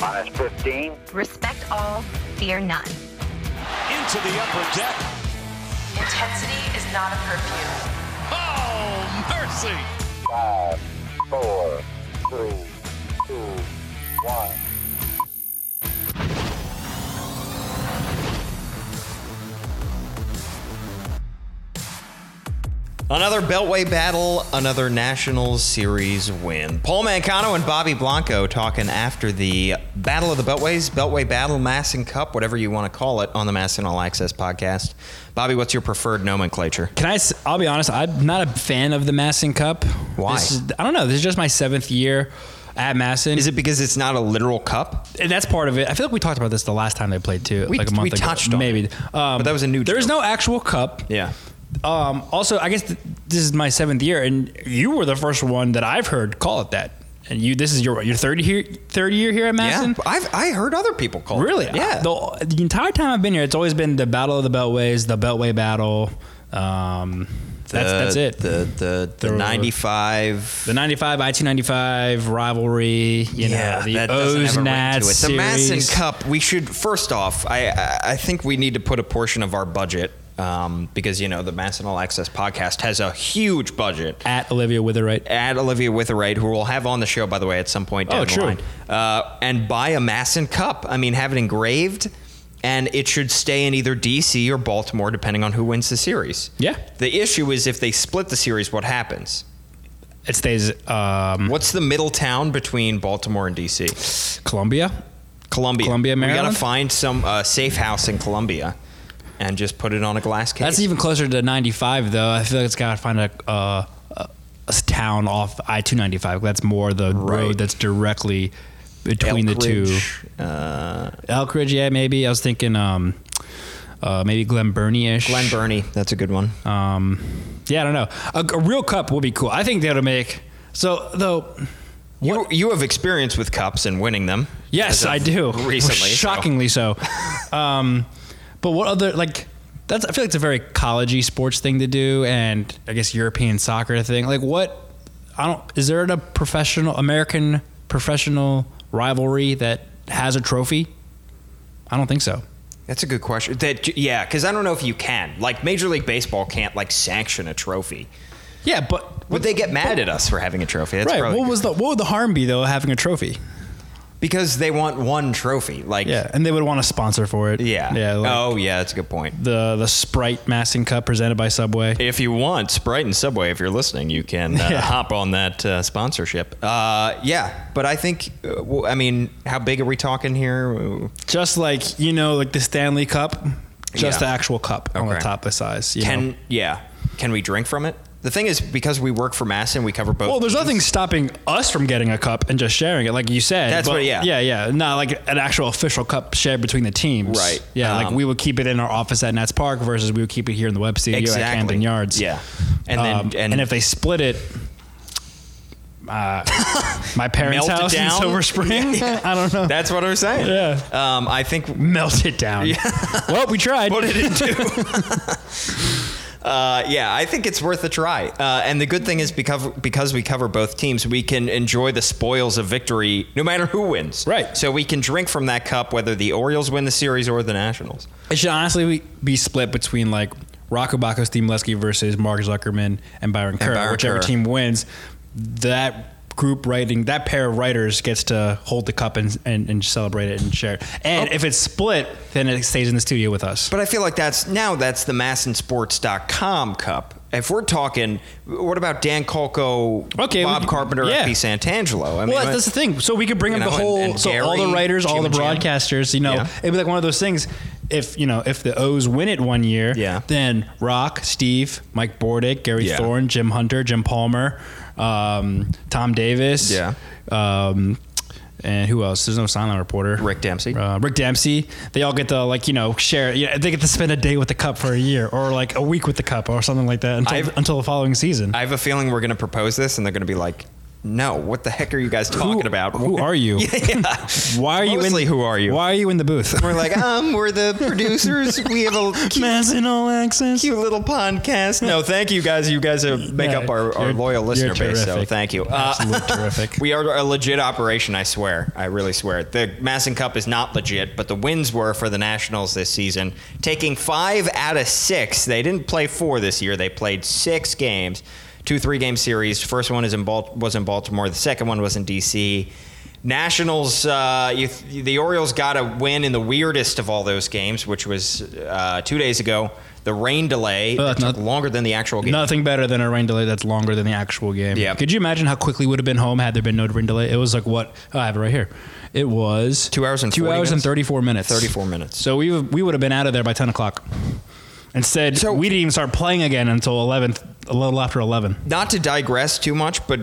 Minus 15. Respect all, fear none. Into the upper deck. Intensity is not a perfume. Oh, mercy. Five, four, three, two, one. Another Beltway battle, another National Series win. Paul Mancano and Bobby Blanco talking after the Battle of the Beltways, Beltway Battle, MASN Cup, whatever you want to call it, on the MASN All Access podcast. Bobby, what's your preferred nomenclature? Can I? I'll be honest. I'm not a fan of the MASN Cup. Why? This is- I don't know. This is just my seventh year at MASN. Is it because it's not a literal cup? And that's part of it. I feel like we talked about this the last time they played too, We- like a month we ago. touched on maybe. Um, But that was a new There is no actual cup. Yeah. Um, also, I guess th- this is my seventh year, and you were the first one that I've heard call it that. And you, this is your your third year, third year here at Madison. Yeah. I've I heard other people call Really? it. Really? Yeah. The, the entire time I've been here, it's always been the Battle of the Beltways, the Beltway Battle. Um, that's that's it. The the the, The- 95 the 95 I 295 rivalry, you know, the that O's have a ring Nats. The MASN. Cup. We should first off. I I- I think we need to put a portion of our budget um, because you know the All Access podcast has a huge budget. at Olivia Witherite. At Olivia Witherite, who we'll have on the show by the way at some point down Oh, the true. line, uh, and buy a MASN Cup. I mean, have it engraved. And it should stay in either DC or Baltimore, depending on who wins the series. Yeah. The issue is if they split the series, what happens? It stays um, What's the middle town between Baltimore and DC? Columbia. Columbia. Columbia, Maryland. We gotta find some uh, safe house in Columbia and just put it on a glass case. That's even closer to 95 though. I feel like it's got to find a, uh, a town off I 295. That's more the Right. road that's directly between the two. Elkridge, Uh, Elk Ridge, yeah, maybe. I was thinking um, uh, maybe Glen Burnie ish. Glen Burnie. That's a good one. Um, yeah, I don't know. A, a real cup would be cool. I think that'll make. So though, you you have experience with cups and winning them. yes, I do. Recently, so- shockingly so. um, but what other like? That's I feel like it's a very collegey sports thing to do, and I guess European soccer thing. Like what? I don't. Is there a professional American professional rivalry that has a trophy? I don't think so. That's a good question. That yeah, because I don't know if you can. Like Major League Baseball can't like sanction a trophy. Yeah, but Would they get mad at us for having a trophy? That's right. What good. was the what would the harm be though having a trophy? Because they want one trophy. Like Yeah, and they would want a sponsor for it. yeah. yeah. Like oh yeah, that's a good point. the the Sprite MASN Cup presented by Subway. If you want Sprite and Subway, if you're listening, you can uh, Yeah. hop on that uh, sponsorship. Uh, yeah, but I think, uh, I mean, how big are we talking here? Just like you know, like the Stanley Cup, just Yeah. the actual cup on the top of size. You Can know? yeah? Can we drink from it? The thing is, because we work for MASN, we cover both. Well, there's teams. nothing stopping us from getting a cup and just sharing it, like you said. That's what- yeah. yeah, yeah. Not like an actual official cup shared between the teams. Right. Yeah, like Um, we would keep it in our office at Nats Park versus we would keep it here in the web studio exactly at Camden Yards. Yeah, and then Um, and, and if they split it, uh, my parents' Melt house in? Silver Spring. I don't know. that's what I'm saying. Yeah. Um, I think Melt it down. well, we tried. put it into. Uh, yeah, I think it's worth a try. Uh, and the good thing is because because we cover both teams, we can enjoy the spoils of victory no matter who wins. Right. So we can drink from that cup whether the Orioles win the series or the Nationals. It should honestly be split between like Roch Kubatko, Steve Melewski versus Mark Zuckerman and Byron Kerr. Byron Whichever Kerr. team wins, that group writing, that pair of writers gets to hold the cup and, and, and celebrate it and share it. And oh. if it's split, then it stays in the studio with us. But I feel like that's now that's the masnsports.com cup. If we're talking, what about Dan Kolko, Okay, Bob we- Carpenter, yeah. FP Santangelo? I well, that's the thing. So we could bring up the know, and- whole, and so all the Gary, writers, all the broadcasters. You know, Yeah. it'd be like one of those things. If you know, if the O's win it one year, Yeah. then Rock, Steve, Mike Bordick, Gary Yeah. Thorne, Jim Hunter, Jim Palmer, um, Tom Davis, Yeah. um, and who else? There's no silent reporter. Rick Dempsey. Uh, Rick Dempsey. They all get to like you know share. Yeah, they get to spend a day with the cup for a year, or like a week with the cup, or something like that until, I've- until the following season. I have a feeling we're going to propose this, and they're going to be like, No, what the heck are you guys talking about? Who are you? yeah. Why are you Mostly in? who are you? Why are you in the booth? We're like, um, we're the producers. We have a cute, MASN all access. cute little podcast. No, thank you guys. You guys make Yeah, up our, our loyal listener base. So thank you. Uh, Absolutely terrific. We are a legit operation, I swear. I really swear. The MASN Cup is not legit, but the wins were for the Nationals this season, taking five out of six. They didn't play four this year. They played six games, two three-game series. First one is in Bal- was in Baltimore. The second one was in D.C. Nationals, uh, you, the Orioles got a win in the weirdest of all those games, which was uh, two days ago. The rain delay Oh, that that's took not- longer than the actual game. Nothing better than a rain delay that's longer than the actual game. Yeah. Could you imagine how quickly we would have been home had there been no rain delay? It was like what? Oh, I have it right here. It was Two hours and two 40 hours and thirty four minutes. 34 minutes. So we we would have been out of there by ten o'clock. Instead, So- we didn't even start playing again until eleven, a little after eleven. not to digress too much, but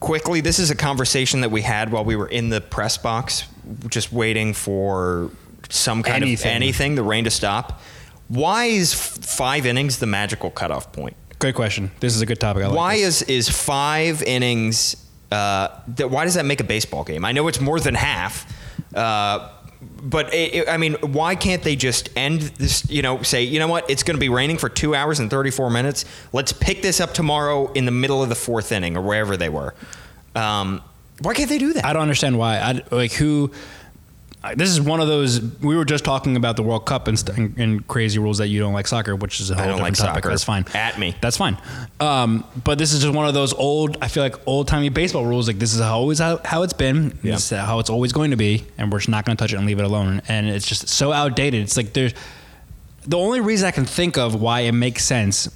quickly, this is a conversation that we had while we were in the press box, just waiting for some kind Anything. of anything, the rain to stop. Why is five innings the magical cutoff point? Great question. This is a good topic. I like why this. is is five innings? Uh, that, why does that make a baseball game? I know it's more than half, uh, but it, it- I mean, why can't they just end this? You know, say you know what? It's going to be raining for two hours and thirty four minutes. Let's pick this up tomorrow in the middle of the fourth inning or wherever they were. Um, why can't they do that? I don't understand why. I, like who. I- This is one of those. We were just talking about the World Cup and, st- and, and crazy rules that you don't like soccer, which is a whole don't different like topic. soccer. That's fine. At me. That's fine. Um, but this is just one of those old. I feel like old timey baseball rules. Like this is how always how, how it's been. Yeah. This is how it's always going to be, and we're just not going to touch it and leave it alone. And it's just so outdated. It's like there's the only reason I can think of why it makes sense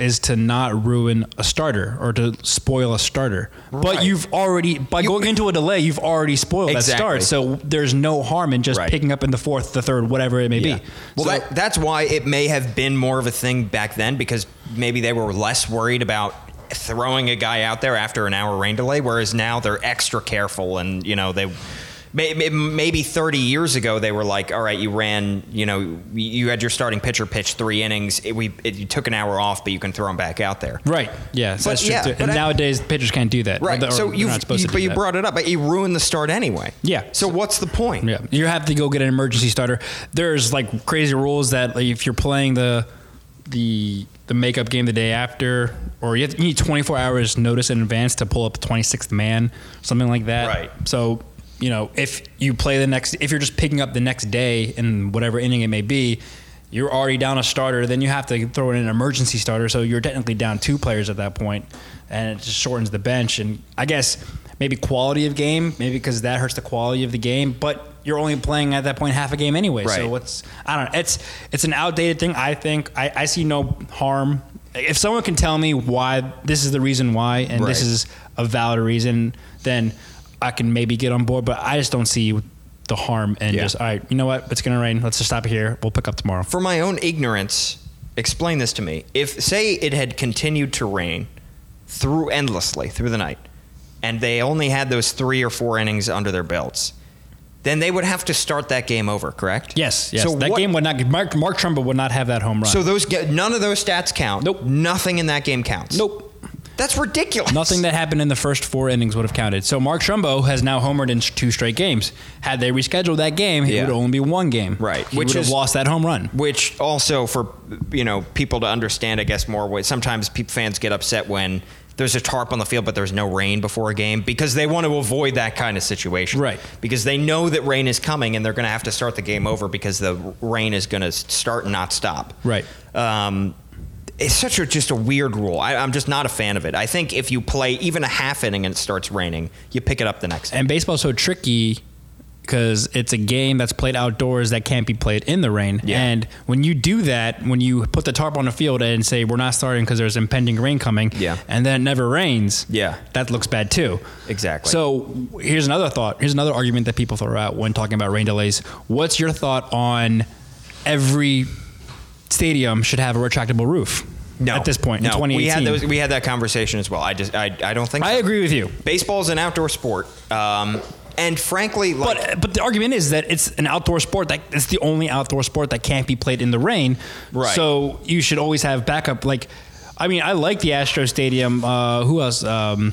is to not ruin a starter or to spoil a starter. But you've already by going into a delay, you've already spoiled Exactly. that start. So there's no harm in just Right. picking up in the fourth, the third, whatever it may Yeah. be. Well, So- that, that's why it may have been more of a thing back then because maybe they were less worried about throwing a guy out there after an hour rain delay, whereas now they're extra careful and you know they. May- may- Maybe 30 years ago, they were like, "All right, you ran, you know, you had your starting pitcher pitch three innings. It, we, it, you took an hour off, but you can throw him back out there." Right. Yeah. so But that's true yeah. And I- nowadays, pitchers can't do that. Right. they're- so they're not supposed to but you that. brought it up, but you ruined the start anyway. Yeah. So what's the point? Yeah, you have to go get an emergency starter. There's like crazy rules that like, if you're playing the the the makeup game the day after, or you, you need 24 hours notice in advance to pull up the 26th man, something like that. Right. So you know if you play the next, if you're just picking up the next day in whatever inning it may be. You're already down a starter, then you have to throw in an emergency starter. So you're technically down two players at that point, and it just shortens the bench. And I guess maybe quality of game, maybe because that hurts the quality of the game. But you're only playing at that point half a game anyway. Right. So what's I don't know. It's it's an outdated thing. I think I, I see no harm. If someone can tell me why this is the reason why, and this is a valid reason, then I can maybe get on board. But I just don't see the harm and Yeah. just all right. You know what? It's gonna rain. Let's just stop here. We'll pick up tomorrow. for my own ignorance, explain this to me. If say it had continued to rain through endlessly through the night, and they only had those three or four innings under their belts, then they would have to start that game over, correct? Yes, yes. So that what- game would not. Mark, Mark Trumbo would not have that home run. So those none of those stats count. Nope. Nothing in that game counts. nope. That's ridiculous. Nothing that happened in the first four innings would have counted. So Mark Trumbo has now homered in two straight games. Had they rescheduled that game, it would only be one game. Right. He Which would have is- lost that home run. Which also for you know people to understand, I guess more. Sometimes people, fans get upset when there's a tarp on the field, but there's no rain before a game because they want to avoid that kind of situation. Right. Because they know that rain is coming and they're going to have to start the game over because the rain is going to start and not stop. Right. Um, it's such a just a weird rule. I, I'm just not a fan of it. I think if you play even a half inning and it starts raining, you pick it up the next. And baseball's so tricky because it's a game that's played outdoors that can't be played in the rain. Yeah. And when you do that, when you put the tarp on the field and say we're not starting because there's impending rain coming, Yeah. and then it never rains, Yeah. that looks bad too. Exactly. So here's another thought. Here's another argument that people throw out when talking about rain delays. What's your thought on every stadium should have a retractable roof? No, at this point no. in 2018. we had those, we had that conversation as well. I just I, I don't think I so. agree with you. Baseball is an outdoor sport, um, and frankly, like But but the argument is that it's an outdoor sport that it's the only outdoor sport that can't be played in the rain. Right. So you should always have backup. Like I mean, I like the Astro Stadium. Uh, who else? Um,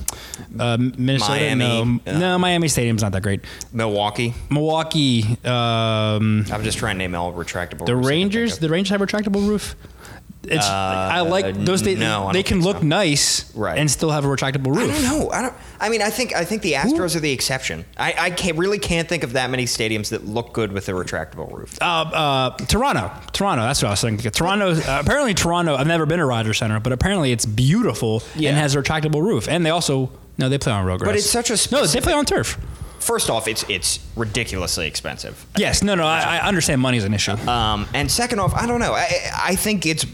uh, Minnesota. Miami, No, no, Miami Stadium's not that great. Milwaukee. Milwaukee. Um, I'm just trying to name all retractable. the roofs I can think Rangers. The Rangers have retractable roof. It's. I like those. They, Uh, no, they can look so. nice Right. and still have a retractable roof. I don't know. I don't. I mean, I think I think the Astros are the exception. I, I can't really can't think of that many stadiums that look good with a retractable roof. Uh, uh, Toronto, Toronto. That's what I was thinking. Toronto. Uh, apparently, Toronto. I've never been to Rogers Center, but apparently it's beautiful Yeah. and has a retractable roof. And they also no, they play on road grass. But it's such a no. They play on turf. First off, it's it's ridiculously expensive. Yes. No. No. I, I understand money is an issue. Um, and second off, I don't know. I, I think it's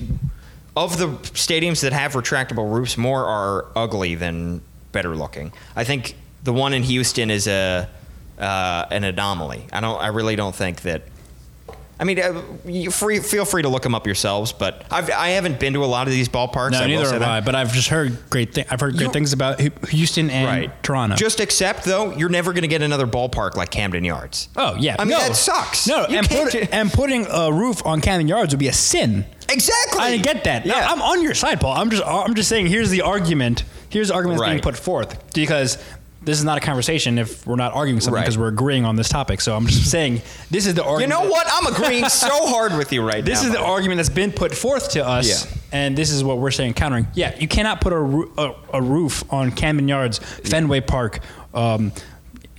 of the stadiums that have retractable roofs, more are ugly than better looking. I think the one in Houston is a uh, an anomaly. I don't. I really don't think that. I mean, uh, you free, feel free to look them up yourselves, but I've, I haven't been to a lot of these ballparks. no, I neither have that. I. But I've just heard great. things. I've heard great You- things about Houston and Toronto. Just accept though, you're never going to get another ballpark like Camden Yards. oh yeah. I mean no. that sucks. No. You And, put, ju- and putting a roof on Camden Yards would be a sin. exactly. I get that. Yeah. I'm on your side, Paul. I'm just I'm just saying here's the argument. Here's the argument that's being put forth because this is not a conversation if we're not arguing something Right. because we're agreeing on this topic. So I'm just saying this is the argument. you know what? I'm agreeing so hard with you right This now. is the argument that's been put forth to us, Yeah. and this is what we're saying countering. Yeah, you cannot put a, a, a roof on Camden Yards, Fenway Park, um,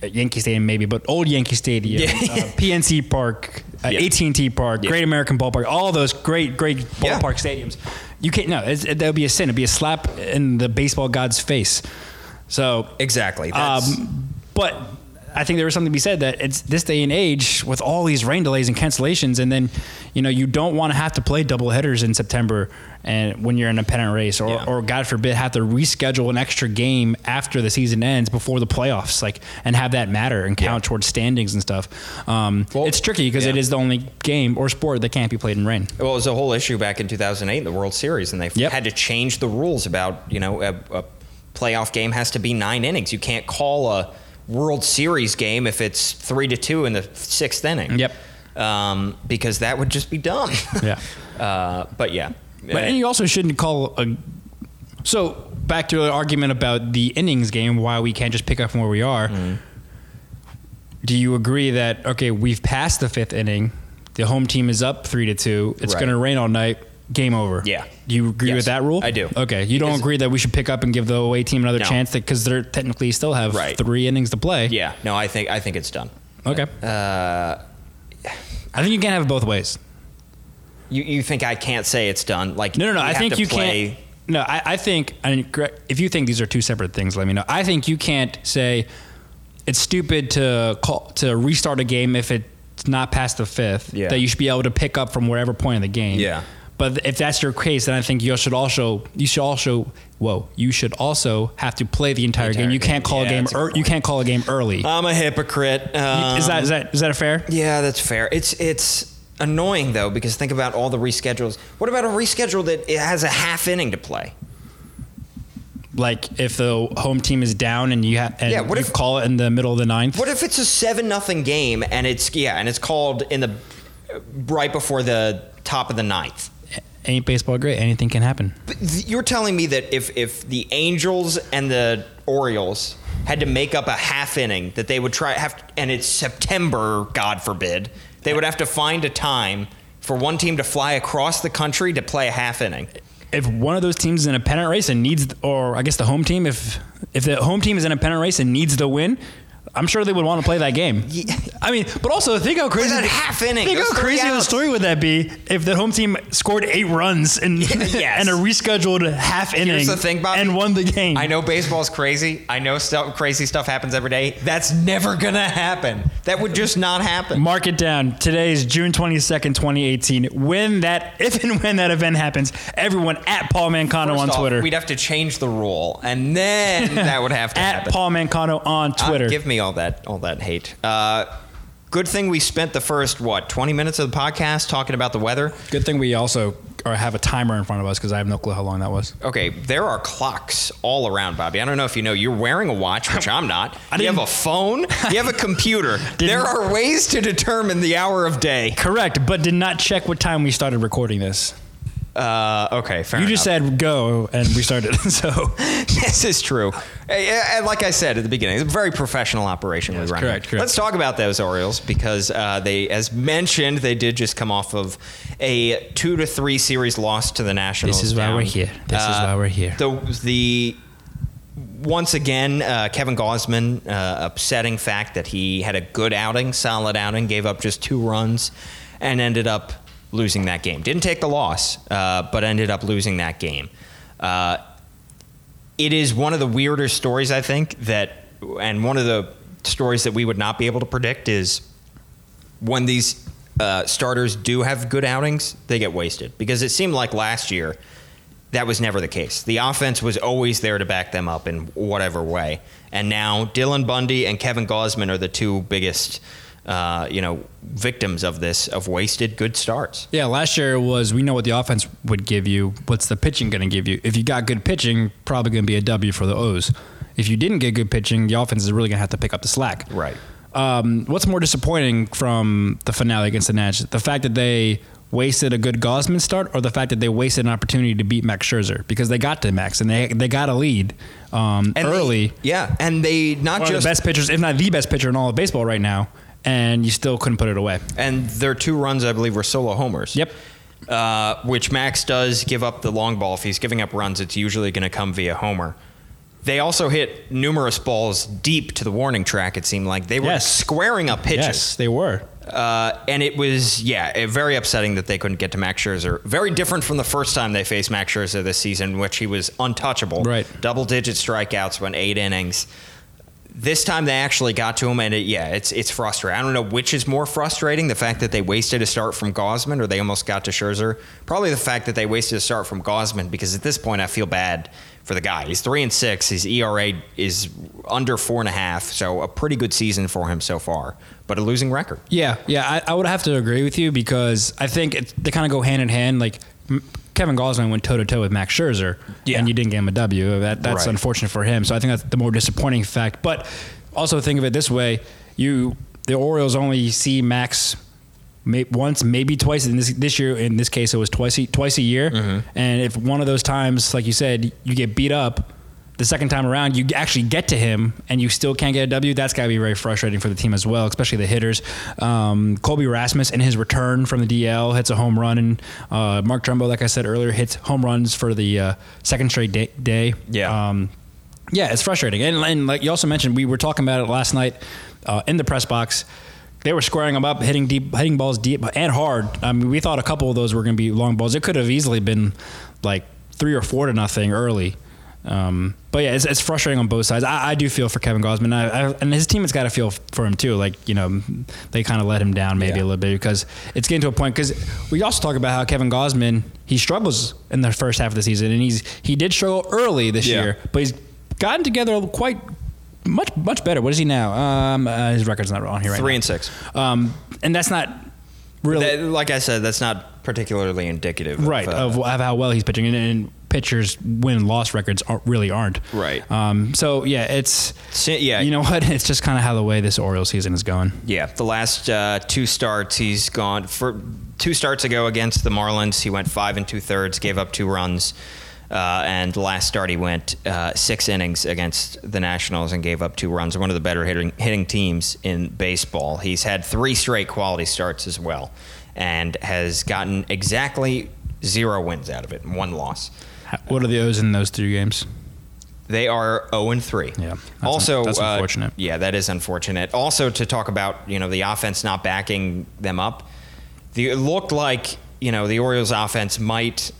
Yankee Stadium maybe, but old Yankee Stadium, Yeah. uh, PNC Park, uh, Yeah. AT&T Park, Yeah. Great American Ballpark, all those great, great ballpark stadiums. You can't. No, it, that would be a sin. It'd be a slap in the baseball god's face. So Exactly. Um, but I think there was something to be said that it's this day and age with all these rain delays and cancellations, and then you know you don't want to have to play double headers in September and when you're in a pennant race, or, Yeah. or God forbid have to reschedule an extra game after the season ends before the playoffs, like and have that matter and count towards standings and stuff. Um, Well, it's tricky because it yeah. is the only game or sport that can't be played in rain. Well, it was a whole issue back in 2008 in the World Series, and they Yep. had to change the rules about you know a, a playoff game has to be nine innings. You can't call a World Series game if it's three to two in the sixth inning. Yep. Um, because that would just be dumb. Yeah. uh, but yeah. But and you also shouldn't call a. So back to the argument about the innings game, why we can't just pick up from where we are. Mm-hmm. Do you agree that okay, we've passed the fifth inning, the home team is up three to two, it's Right. going to rain all night, game over. Yeah. Do you agree Yes, with that rule? I do. Okay, you don't agree that we should pick up and give the away team another No. chance because they're technically still have Right. three innings to play. yeah. No, I think I think it's done. Okay. Uh, I think you can't have it both ways. you you think I can't say it's done? Like No, no, no. I think you can't. No, I, I think. And correct- if you think these are two separate things, let me know. I think you can't say it's stupid to call to restart a game if it's not past the fifth. Yeah. That you should be able to pick up from wherever point in the game. Yeah. But if that's your case, then I think you should also you should also whoa you should also have to play the entire, entire game. You can't call Yeah, a game. a good you can't call a game early. I'm a hypocrite. is that is Um, that is that a fair? Yeah, that's fair. It's it's annoying though because think about all the reschedules. What about a reschedule that it has a half inning to play? Like if the home team is down and you have and Yeah, what you if- call it in the middle of the ninth. What if it's a seven nothing game and it's yeah and it's called in the right before the top of the ninth? Ain't baseball great? Anything can happen. But you're telling me that if if the Angels and the Orioles had to make up a half inning that they would try have and it's September, God forbid, they would have to find a time for one team to fly across the country to play a half inning. If one of those teams is in a pennant race and needs, or I guess the home team, if if the home team is in a pennant race and needs the win, I'm sure they would want to play that game. Yeah. I mean, but also think how crazy that half inning, Think how crazy of a story would that be if the home team scored eight runs and Yes. and a rescheduled half inning Here's the thing, Bobby. and won the game. I know baseball's crazy. I know stuff, crazy stuff happens every day. That's never gonna happen. That would just not happen. Mark it down. Today is June 22nd, 2018. When that, if and when that event happens, everyone at Paul Mancano First on off, Twitter. we'd have to change the rule, and then that would have to at happen. Paul Mancano on Uh, Twitter. give me all that, all that hate. Uh, good thing we spent the first what 20 minutes of the podcast talking about the weather. Good thing we also or have a timer in front of us because I have no clue how long that was. Okay, there are clocks all around, Bobby. I don't know if you know. You're wearing a watch, which I'm not. I you have a phone. You have a computer. there are ways to determine the hour of day. Correct, but did not check what time we started recording this. Uh, okay, fair You just said go, and we started. so this is true. Eh, And like I said at the beginning, it's a very professional operation we run. correct, correct. Let's talk about those Orioles because uh, they, as mentioned, they did just come off of a two to three series loss to the Nationals. This is why we're here. This is why we're here. The the once again, uh, Kevin Gausman, uh, upsetting fact that he had a good outing, solid outing, gave up just two runs, and ended up losing that game. Didn't take the loss, uh, but ended up losing that game. Uh, it is one of the weirder stories, I think, that, and one of the stories that we would not be able to predict is when these uh, starters do have good outings, they get wasted. Because it seemed like last year that was never the case. The offense was always there to back them up in whatever way. And now Dylan Bundy and Kevin Gausman are the two biggest, uh, you know, victims of this of wasted good starts. yeah, last year was we know what the offense would give you. What's the pitching going to give you? If you got good pitching, probably going to be a W for the O's. If you didn't get good pitching, the offense is really going to have to pick up the slack. Right. Um, what's more disappointing from the finale against the Nats? The fact that they wasted a good Gausman start, or the fact that they wasted an opportunity to beat Max Scherzer because they got to Max and they they got a lead um, And they- early. yeah, and they not One of just the best pitchers, if not the best pitcher in all of baseball right now, and you still couldn't put it away. and their two runs, I believe, were solo homers. Yep. Uh, which Max does give up the long ball. If he's giving up runs, it's usually going to come via homer. They also hit numerous balls deep to the warning track. It seemed like they were Yes. squaring up pitches. Yes, they were. Uh, and it was, yeah, very upsetting that they couldn't get to Max Scherzer. Very different from the first time they faced Max Scherzer this season, which he was untouchable. Right. Double digit strikeouts, went eight innings. This time they actually got to him, and it, yeah, it's it's frustrating. I don't know which is more frustrating: the fact that they wasted a start from Gausman, or they almost got to Scherzer. Probably the fact that they wasted a start from Gausman, because at this point I feel bad for the guy. He's three and six. His ERA is under four and a half, so a pretty good season for him so far, but a losing record. Yeah, yeah, I, I would have to agree with you because I think it, they kind of go hand in hand. Like Kevin Gausman went toe to toe with Max Scherzer, Yeah. and you didn't get him a W. That that's Right. unfortunate for him. So I think that's the more disappointing fact. But also think of it this way: you the Orioles only see Max. May, once, maybe twice. In this this year, in this case, it was twice a, twice a year. Mm-hmm. And if one of those times, like you said, you get beat up, the second time around, you actually get to him and you still can't get a W. That's got to be very frustrating for the team as well, especially the hitters. Um, Colby Rasmus in his return from the DL hits a home run, and uh, Mark Trumbo, like I said earlier, hits home runs for the uh, second straight day. day. Yeah. Um, yeah, it's frustrating. And, and like you also mentioned, we were talking about it last night uh, in the press box. They were squaring them up, hitting deep, hitting balls deep and hard. I mean, we thought a couple of those were going to be long balls. It could have easily been like three or four to nothing early. Um, but yeah, it's, it's frustrating on both sides. I, I do feel for Kevin Gausman, I, I, and his team has got to feel for him too. Like you know, they kind of let him down maybe Yeah. a little bit because it's getting to a point. Because we also talk about how Kevin Gausman he struggles in the first half of the season, and he's he did struggle early this Yeah. year, but he's gotten together quite much much better. What is he now? Um, uh, his record's not on here right Three now. and six. Um, and that's not really That- like I said, that's not particularly indicative. right of, uh, of, of how well he's pitching, and, and pitchers win and loss records aren't, really aren't. Right. Um, so yeah, it's yeah. You know what? It's just kind of how the way this Orioles season is going. Yeah, the last uh, two starts he's gone for two starts ago against the Marlins. He went five and two thirds, gave up two runs, uh, and last start he went uh, six innings against the Nationals and gave up two runs. One of the better hitting hitting teams in baseball. He's had three straight quality starts as well, and has gotten exactly zero wins out of it, and one loss. What are the O's in those three games? They are 0 and 3. Yeah, that's also, un- that's uh, unfortunate. yeah, that is unfortunate. Also, to talk about you know the offense not backing them up, the, it looked like you know the Orioles' offense might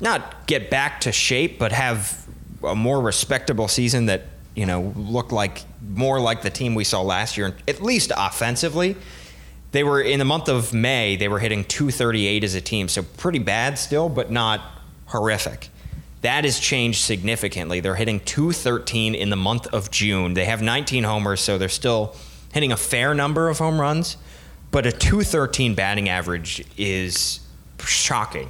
not get back to shape, but have a more respectable season that you know looked like more like the team we saw last year, at least offensively. They were in the month of May. They were hitting 238 as a team, so pretty bad still, but not horrific. That has changed significantly. They're hitting 213 in the month of June. They have 19 homers, so they're still hitting a fair number of home runs, but a 213 batting average is shocking.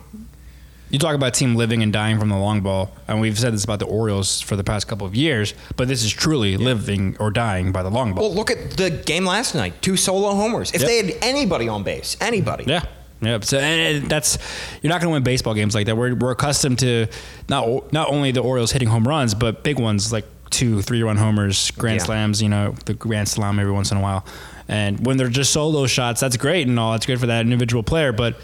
You talk about team living and dying from the long ball, and we've said this about the Orioles for the past couple of years, but this is truly living or dying by the long ball. Well, look at the game last night. Two solo homers. If Yep. they had anybody on base, anybody, Yeah. Yep. So and that's you're not going to win baseball games like that. We're, we're accustomed to not not only the Orioles hitting home runs, but big ones like two, three run homers, grand Yeah. slams. You know, the grand slam every once in a while. And when they're just solo shots, that's great and all. That's good for that individual player, but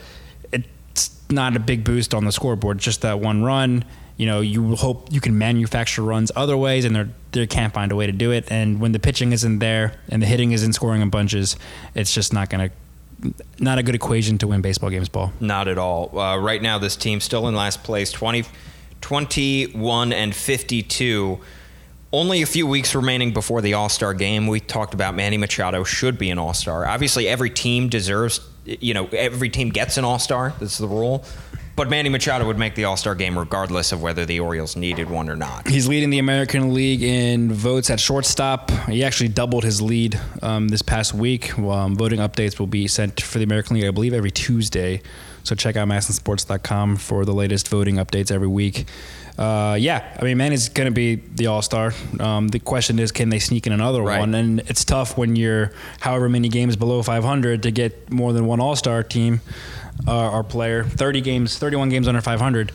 it's not a big boost on the scoreboard. Just that one run. You know, you hope you can manufacture runs other ways, and they they can't find a way to do it. And when the pitching isn't there and the hitting isn't scoring in bunches, it's just not going to not a good equation to win baseball games, Paul. Not at all. Uh, right now, this team still in last place, 20, 21 and 52. Only a few weeks remaining before the All Star game. We talked about Manny Machado should be an All Star. Obviously, every team deserves, you know, every team gets an All Star. That's the rule. But Manny Machado would make the All Star game regardless of whether the Orioles needed one or not. He's leading the American League in votes at shortstop. He actually doubled his lead um, this past week. Um, voting updates will be sent for the American League, I believe, every Tuesday. So check out masnsports.com for the latest voting updates every week. Uh, yeah, I mean, Manny's going to be the All Star. Um, the question is, can they sneak in another Right. one? And it's tough when you're however many games below 500 to get more than one All Star team uh, or player. 30 games, 31 games under 500.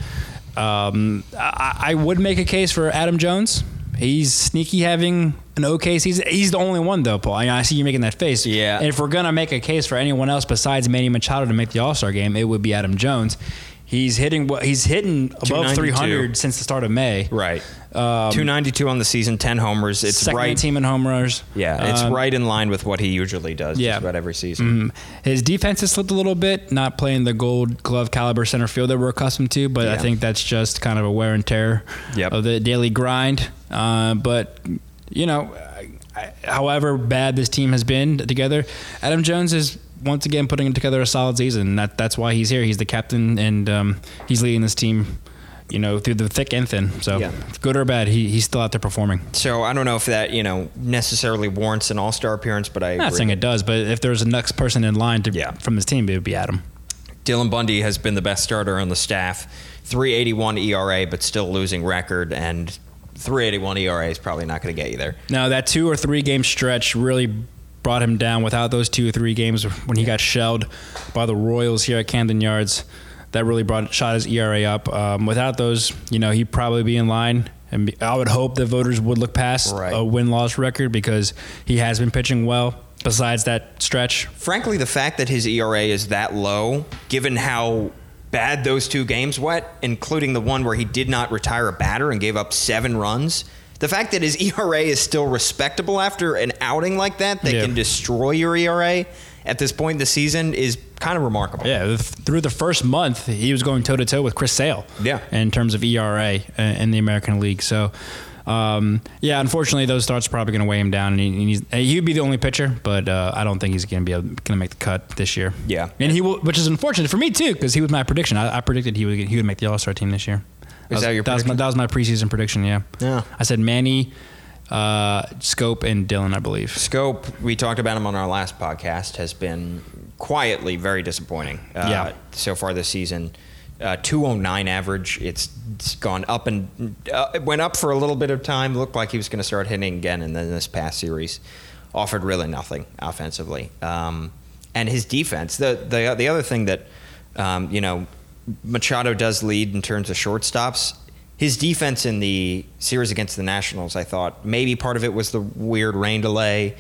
Um, I, I would make a case for Adam Jones. He's sneaky having an okay season. He's the only one though, Paul. I, I see you making that face. Yeah. And if we're gonna make a case for anyone else besides Manny Machado to make the All Star game, it would be Adam Jones. He's hitting what he's hitting above 300 since the start of May. Right. Um, 292 on the season, 10 homers. It's Second right. team in home runners. Yeah, it's Um, right in line with what he usually does Yeah. just about every season. Mm, His defense has slipped a little bit, not playing the gold glove caliber center field that we're accustomed to, but I think that's just kind of a wear and tear Yep. of the daily grind. Uh, but, you know, however bad this team has been together, Adam Jones is once again putting together a solid season. That, that's why he's here. He's the captain, and um, he's leading this team. You know, through the thick and thin. So, Yeah. good or bad, he, he's still out there performing. So I don't know if that, you know, necessarily warrants an all-star appearance, but I I'm not agree. saying it does, but if there's a next person in line to, Yeah. from this team, it would be Adam. Dylan Bundy has been the best starter on the staff. 381 ERA, but still losing record, and 381 ERA is probably not going to get you there. Now that two or three game stretch really brought him down. Without those two or three games when he got shelled by the Royals here at Camden Yards, that really brought shot his ERA up. Um, without those, you know, he'd probably be in line. And be- I would hope that voters would look past Right. a win loss record because he has been pitching well. Besides that stretch, Frankly, the fact that his ERA is that low, given how bad those two games went, including the one where he did not retire a batter and gave up seven runs, the fact that his ERA is still respectable after an outing like that that Yeah. can destroy your ERA at this point in the season is kind of remarkable. Yeah, th- through the first month, he was going toe to toe with Chris Sale. Yeah. in terms of ERA uh, in the American League. So, um, yeah, unfortunately, those starts are probably going to weigh him down, and, he, and he's, he'd be the only pitcher. But uh, I don't think he's going to be able, going to make the cut this year. Yeah. and he will, which is unfortunate for me too, because he was my prediction. I, I predicted he would he would make the All Star team this year. Is that your that was, my, that was my preseason prediction. Yeah. Yeah. I said Manny, uh, Schoop, and Dylan. I believe. Schoop, we talked about him on our last podcast, has been quietly very disappointing uh, Yeah. so far this season. Uh, 209 average. It's, it's gone up and uh, it went up for a little bit of time. Looked like he was going to start hitting again, and then this past series offered really nothing offensively. Um, and his defense. The the the other thing that um, you know Machado does lead in terms of shortstops. His defense in the series against the Nationals, I thought maybe part of it was the weird rain delay.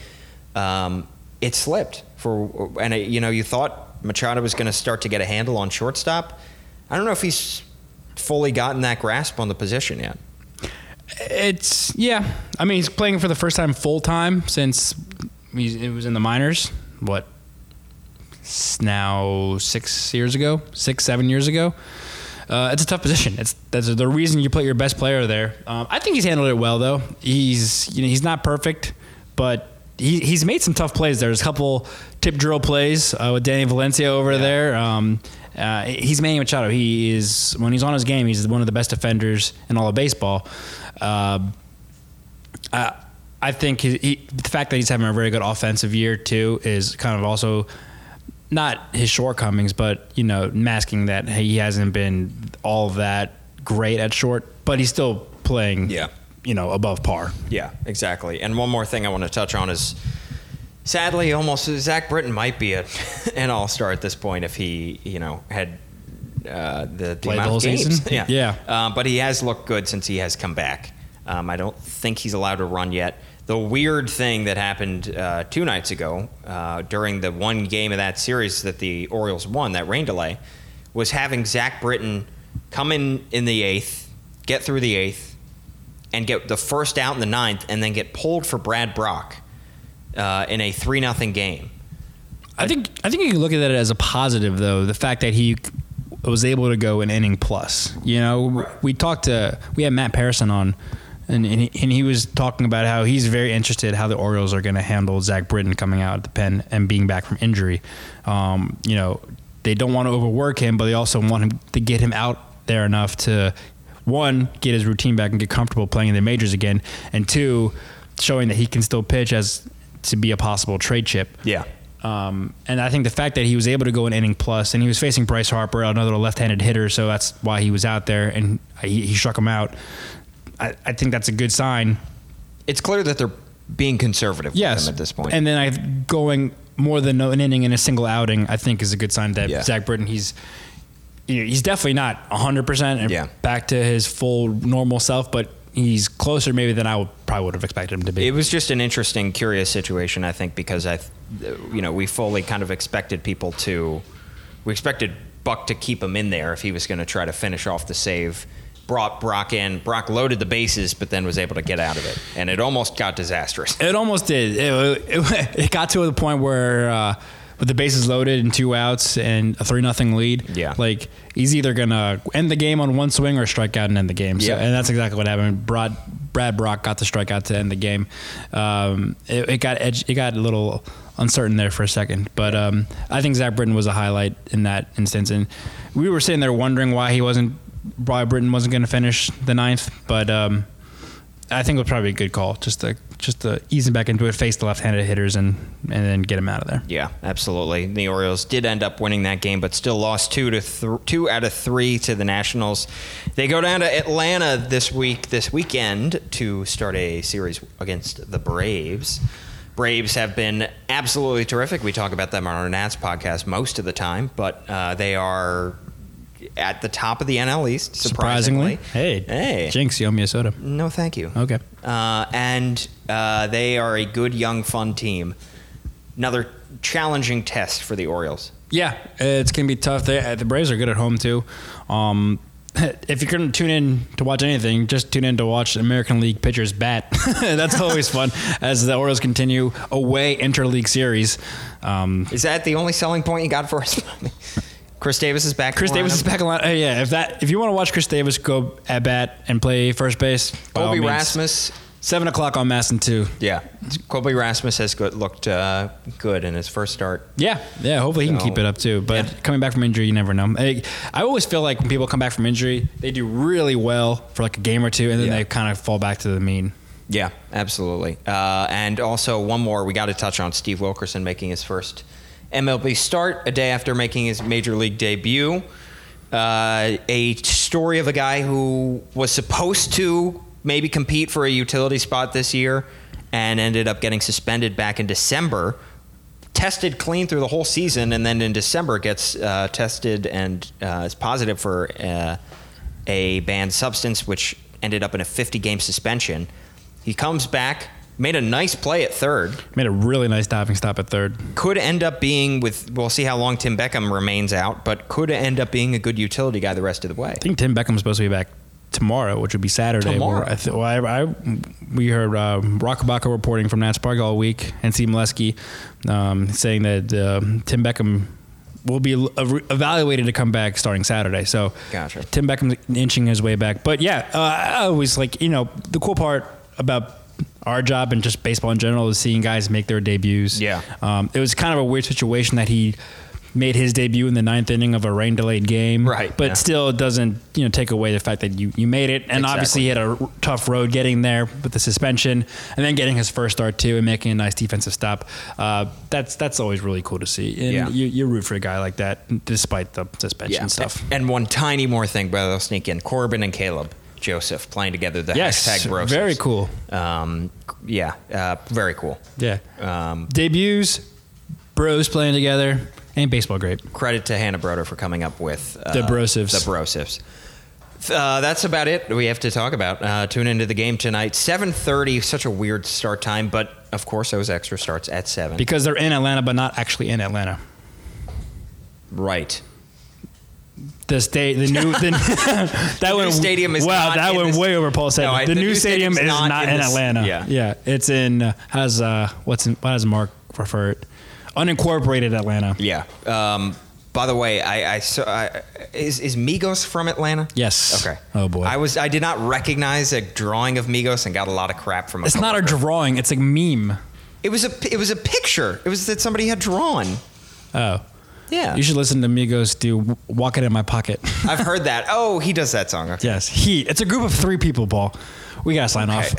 Um, it slipped for, and it, you know, you thought Machado was going to start to get a handle on shortstop. I don't know if he's fully gotten that grasp on the position yet. It's yeah. I mean, he's playing for the first time full time since he was in the minors. What? Now six years ago, six seven years ago. Uh, it's a tough position. It's that's the reason you put your best player there. Um, I think he's handled it well though. He's you know he's not perfect, but he, he's made some tough plays. There's a couple tip drill plays uh, with Danny Valencia over there. Um, uh, he's Manny Machado. He is when he's on his game, he's one of the best defenders in all of baseball. Um, I, I think he, he, the fact that he's having a very good offensive year too is kind of also not his shortcomings, but you know, masking that he hasn't been all that great at short, but he's still playing, Yeah. you know, above par. Yeah, exactly. And one more thing I want to touch on is Sadly, almost Zach Britton might be a, an all star at this point if he, you know, had uh, the, the Played the of games. season? Yeah, Yeah. Um, but he has looked good since he has come back. Um, I don't think he's allowed to run yet. The weird thing that happened uh, two nights ago uh, during the one game of that series that the Orioles won, that rain delay, was having Zach Britton come in in the eighth, get through the eighth, and get the first out in the ninth, and then get pulled for Brad Brach uh, in a three nothing game. I think I think you can look at that as a positive though. The fact that he was able to go an inning plus. You know, we talked to we had Matt Parison on, and and he, and he was talking about how he's very interested how the Orioles are going to handle Zach Britton coming out of the pen and being back from injury. Um, you know, they don't want to overwork him, but they also want him to get him out there enough to one get his routine back and get comfortable playing in the majors again, and two showing that he can still pitch as to be a possible trade chip. Yeah. Um, and I think the fact that he was able to go an inning plus, and he was facing Bryce Harper, another left-handed hitter, so that's why he was out there, and he, he struck him out. I, I think that's a good sign. It's clear that they're being conservative Yes, at this point. And then I going more than an inning in a single outing, I think is a good sign that Yeah. Zach Britton he's he's definitely not 100 percent and Yeah. back to his full normal self, but he's closer maybe than I would probably would have expected him to be. It was just an interesting, curious situation, I think, because I, you know, we fully kind of expected people to, we expected Buck to keep him in there if he was going to try to finish off the save. Brought Brach in. Brach loaded the bases, but then was able to get out of it, and it almost got disastrous. It almost did. It, it, it got to the point where uh, with the bases loaded and two outs and a three nothing lead. Yeah. like he's either gonna end the game on one swing or strike out and end the game. So, Yeah. and that's exactly what happened. Brad Brad Brach got the strikeout to end the game. Um, it, it got edge, it got a little uncertain there for a second, but um, I think Zach Britton was a highlight in that instance, and we were sitting there wondering why he wasn't. Why Britton wasn't going to finish the ninth, but um, I think it was probably a good call just to just to ease him back into it, face the left-handed hitters, and and then get him out of there. Yeah, absolutely. The Orioles did end up winning that game, but still lost two to th- two out of three to the Nationals. They go down to Atlanta this week, this weekend, to start a series against the Braves. Braves have been absolutely terrific. We talk about them on our Nats podcast most of the time, but uh, they are at the top of the NL East. Surprisingly, hey, hey, Jinx, you owe me a soda. no, thank you. Okay. Uh, and uh, they are a good, young, fun team. Another challenging test for the Orioles. Yeah, it's gonna be tough. They, uh, the Braves are good at home too. Um, if you're gonna tune in to watch anything, just tune in to watch American League pitchers bat. That's always fun as the Orioles continue away interleague series. Um, Is that the only selling point you got for us? Chris Davis is back. Chris the Davis lineup. is back a lot. Uh, yeah, if that if you want to watch Chris Davis go at bat and play first base, Colby. Rasmus. seven o'clock on MASN two. Yeah, Colby Rasmus has good, looked uh, good in his first start. Yeah, yeah. Hopefully he can keep it up too. But yeah. coming back from injury, you never know. I, I always feel like when people come back from injury, they do really well for like a game or two, and then Yeah. they kind of fall back to the mean. Yeah, absolutely. Uh, and also one more, we got to touch on Steve Wilkerson making his first MLB start a day after making his major league debut. Uh, a story of a guy who was supposed to maybe compete for a utility spot this year and ended up getting suspended back in December. Tested clean through the whole season, and then in December gets uh, tested and uh, is positive for uh, a banned substance, which ended up in a 50 game suspension. He comes back, made a nice play at third, Made a really nice diving stop at third. could end up being with, we'll see how long Tim Beckham remains out, but could end up being a good utility guy the rest of the way. I think Tim Beckham's supposed to be back tomorrow, which would be Saturday. Tomorrow? I th- well, I, I, we heard uh, Rock reporting from Nats Park all week, and Steve Melewski um, saying that uh, Tim Beckham will be evaluated to come back starting Saturday. So Gotcha. Tim Beckham's inching his way back. But yeah, uh, I always like, you know, the cool part about our job and just baseball in general is seeing guys make their debuts. Yeah. Um, it was kind of a weird situation that he made his debut in the ninth inning of a rain delayed game. Right, But yeah. still it doesn't, you know, take away the fact that you, you made it. And obviously he had a r- tough road getting there with the suspension and then getting his first start too and making a nice defensive stop. Uh, that's that's always really cool to see. And Yeah. you, you root for a guy like that despite the suspension stuff. And one tiny more thing, but I'll sneak in Corban and Caleb. Joseph playing together. The Yes, hashtag Brosers. very cool. Um, yeah, uh, very cool. Yeah. Um, Debuts, bros playing together, and baseball great. credit to Hannah Broder for coming up with uh, The Brosifs. The Brosifs. Uh, that's about it we have to talk about. Uh, tune into the game tonight. 7.30, such a weird start time, but of course those extra starts at 7. Because they're in Atlanta, but not actually in Atlanta. right. The state, the new, the, that new went stadium is wow. that went this- way over Paul's head. No, the, the new new stadium is not not, in in, this- Atlanta. yeah. yeah, it's in uh, has uh, what's in, what does Mark refer it? Unincorporated Atlanta. Yeah. Um, by the way, I, I, saw, I is is Migos from Atlanta? Yes. Okay. Oh, boy. I was I did not recognize a drawing of Migos and got a lot of crap from. It's not a drawing. It's a meme. It was a it was a picture. It was that somebody had drawn. Oh, Yeah. you should listen to Migos do "Walking in My Pocket." I've heard that. Oh, he does that song. Okay. yes, he. It's a group of three people, Paul. We gotta sign off.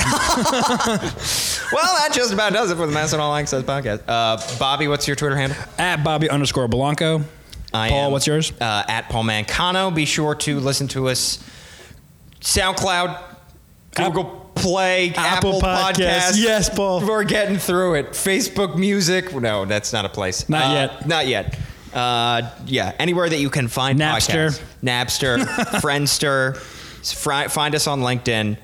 Well, that just about does it for the MASN All Access podcast. Uh, Bobby, what's your Twitter handle? At Bobby underscore Blanco. I Paul, am, what's yours? Uh, at Paul Mancano. Be sure to listen to us. SoundCloud, Google Play, Apple Apple, Podcasts. Podcasts. Yes, Paul. We're getting through it. Facebook Music. No, that's not a place. Not Uh, yet. Not yet. Uh, yeah, anywhere that you can find Napster. podcasts. Napster, Friendster. Fri- Find us on LinkedIn.